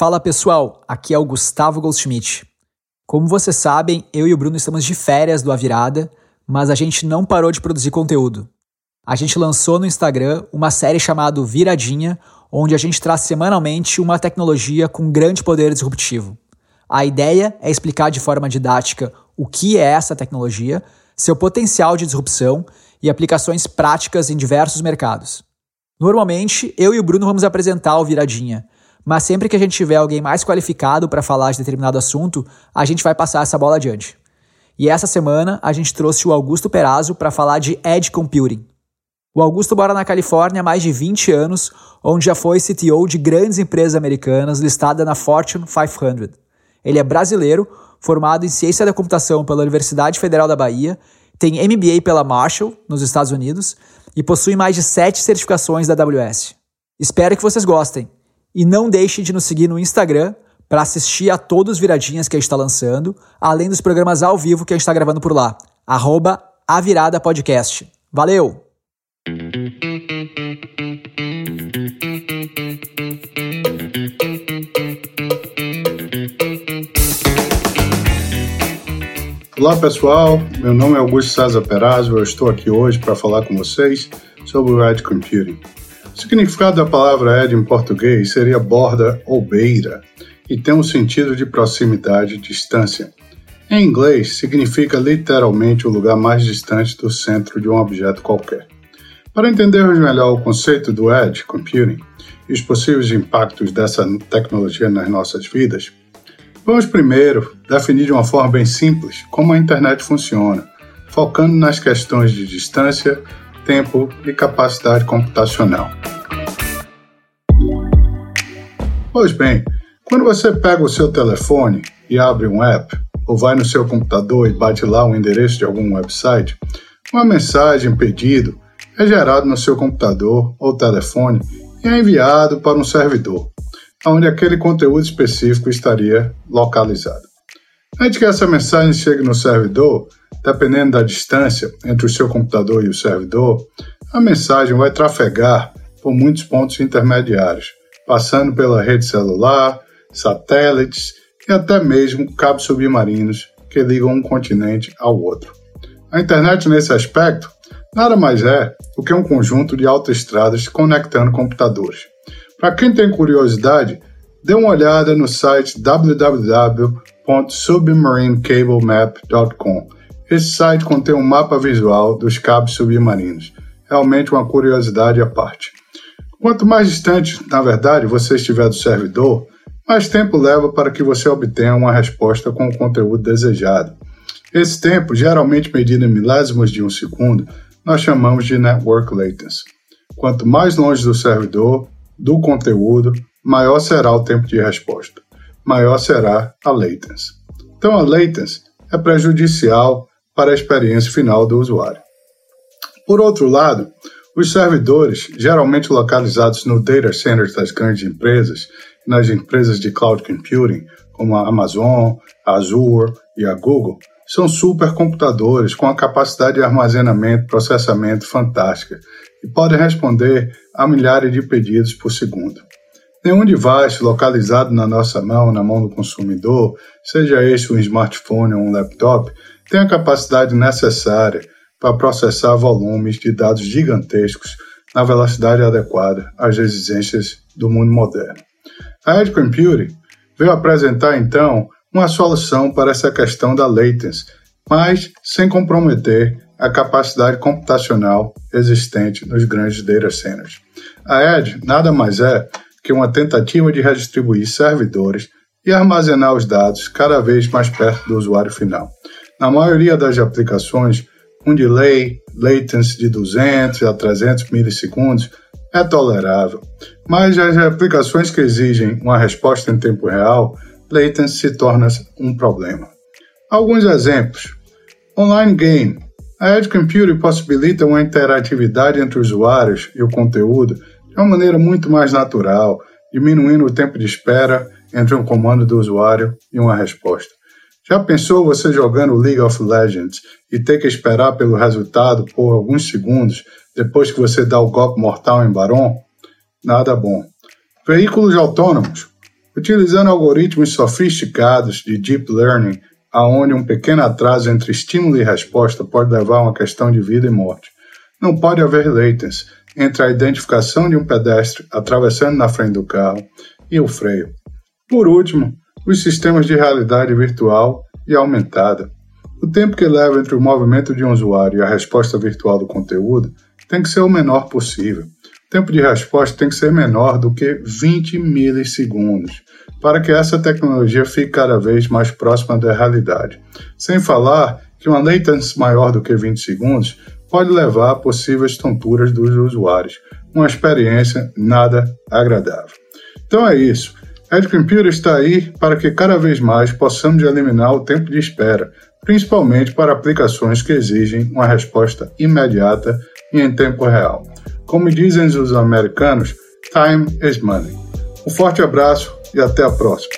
Fala pessoal, aqui é o Gustavo Goldschmidt. Como vocês sabem, eu e o Bruno estamos de férias do A Virada, mas a gente não parou de produzir conteúdo. A gente lançou no Instagram uma série chamada Viradinha, onde a gente traz semanalmente uma tecnologia com grande poder disruptivo. A ideia é explicar de forma didática o que é essa tecnologia, seu potencial de disrupção e aplicações práticas em diversos mercados. Normalmente, eu e o Bruno vamos apresentar o Viradinha, mas sempre que a gente tiver alguém mais qualificado para falar de determinado assunto, a gente vai passar essa bola adiante. E essa semana a gente trouxe o Augusto Perazzo para falar de Edge Computing. O Augusto mora na Califórnia há mais de 20 anos, onde já foi CTO de grandes empresas americanas listada na Fortune 500. Ele é brasileiro, formado em Ciência da Computação pela Universidade Federal da Bahia, tem MBA pela Marshall, nos Estados Unidos, e possui mais de 7 certificações da AWS. Espero que vocês gostem. E não deixe de nos seguir no Instagram para assistir a todos os viradinhas que a gente está lançando, além dos programas ao vivo que a gente está gravando por lá. Arroba a Virada Podcast. Valeu! Olá pessoal, meu nome é Augusto César Perazzo, eu estou aqui hoje para falar com vocês sobre o Edge Computing. O significado da palavra edge em português seria borda ou beira e tem um sentido de proximidade, distância. Em inglês, significa literalmente o lugar mais distante do centro de um objeto qualquer. Para entendermos melhor o conceito do Edge Computing e os possíveis impactos dessa tecnologia nas nossas vidas, vamos primeiro definir de uma forma bem simples como a internet funciona, focando nas questões de distância, tempo e capacidade computacional. Pois bem, quando você pega o seu telefone e abre um app, ou vai no seu computador e bate lá o endereço de algum website, uma mensagem, pedido, é gerado no seu computador ou telefone e é enviado para um servidor, onde aquele conteúdo específico estaria localizado. Antes que essa mensagem chegue no servidor, dependendo da distância entre o seu computador e o servidor, a mensagem vai trafegar por muitos pontos intermediários, passando pela rede celular, satélites e até mesmo cabos submarinos que ligam um continente ao outro. A internet, nesse aspecto, nada mais é do que um conjunto de autoestradas conectando computadores. Para quem tem curiosidade, dê uma olhada no site www.submarinecablemap.com. Esse site contém um mapa visual dos cabos submarinos. Realmente uma curiosidade à parte. Quanto mais distante, na verdade, você estiver do servidor, mais tempo leva para que você obtenha uma resposta com o conteúdo desejado. Esse tempo, geralmente medido em milésimos de um segundo, nós chamamos de network latency. Quanto mais longe do servidor, do conteúdo, maior será o tempo de resposta, maior será a latency. Então, a latency é prejudicial para a experiência final do usuário. Por outro lado, os servidores, geralmente localizados no data center das grandes empresas, nas empresas de cloud computing, como a Amazon, a Azure e a Google, são supercomputadores com a capacidade de armazenamento e processamento fantástica e podem responder a milhares de pedidos por segundo. Nenhum device localizado na nossa mão, na mão do consumidor, seja este um smartphone ou um laptop, tem a capacidade necessária para processar volumes de dados gigantescos na velocidade adequada às exigências do mundo moderno. A Edge Computing veio apresentar então uma solução para essa questão da latency, mas sem comprometer a capacidade computacional existente nos grandes data centers. A Edge nada mais é que uma tentativa de redistribuir servidores e armazenar os dados cada vez mais perto do usuário final. Na maioria das aplicações, um delay, latency de 200 a 300 milissegundos é tolerável, mas as aplicações que exigem uma resposta em tempo real, latency se torna um problema. Alguns exemplos. Online Game. A Edge Computing possibilita uma interatividade entre usuários e o conteúdo de uma maneira muito mais natural, diminuindo o tempo de espera entre um comando do usuário e uma resposta. Já pensou você jogando League of Legends e ter que esperar pelo resultado por alguns segundos depois que você dá o golpe mortal em Baron? Nada bom. Veículos autônomos. Utilizando algoritmos sofisticados de deep learning, aonde um pequeno atraso entre estímulo e resposta pode levar a uma questão de vida e morte. Não pode haver latency entre a identificação de um pedestre atravessando na frente do carro e o freio. Por último, os sistemas de realidade virtual e aumentada. O tempo que leva entre o movimento de um usuário e a resposta virtual do conteúdo tem que ser o menor possível. O tempo de resposta tem que ser menor do que 20 milissegundos, para que essa tecnologia fique cada vez mais próxima da realidade. Sem falar que uma latency maior do que 20 segundos pode levar a possíveis tonturas dos usuários, uma experiência nada agradável. Então é isso. Edge Computer está aí para que cada vez mais possamos eliminar o tempo de espera, principalmente para aplicações que exigem uma resposta imediata e em tempo real. Como dizem os americanos, time is money. Um forte abraço e até a próxima.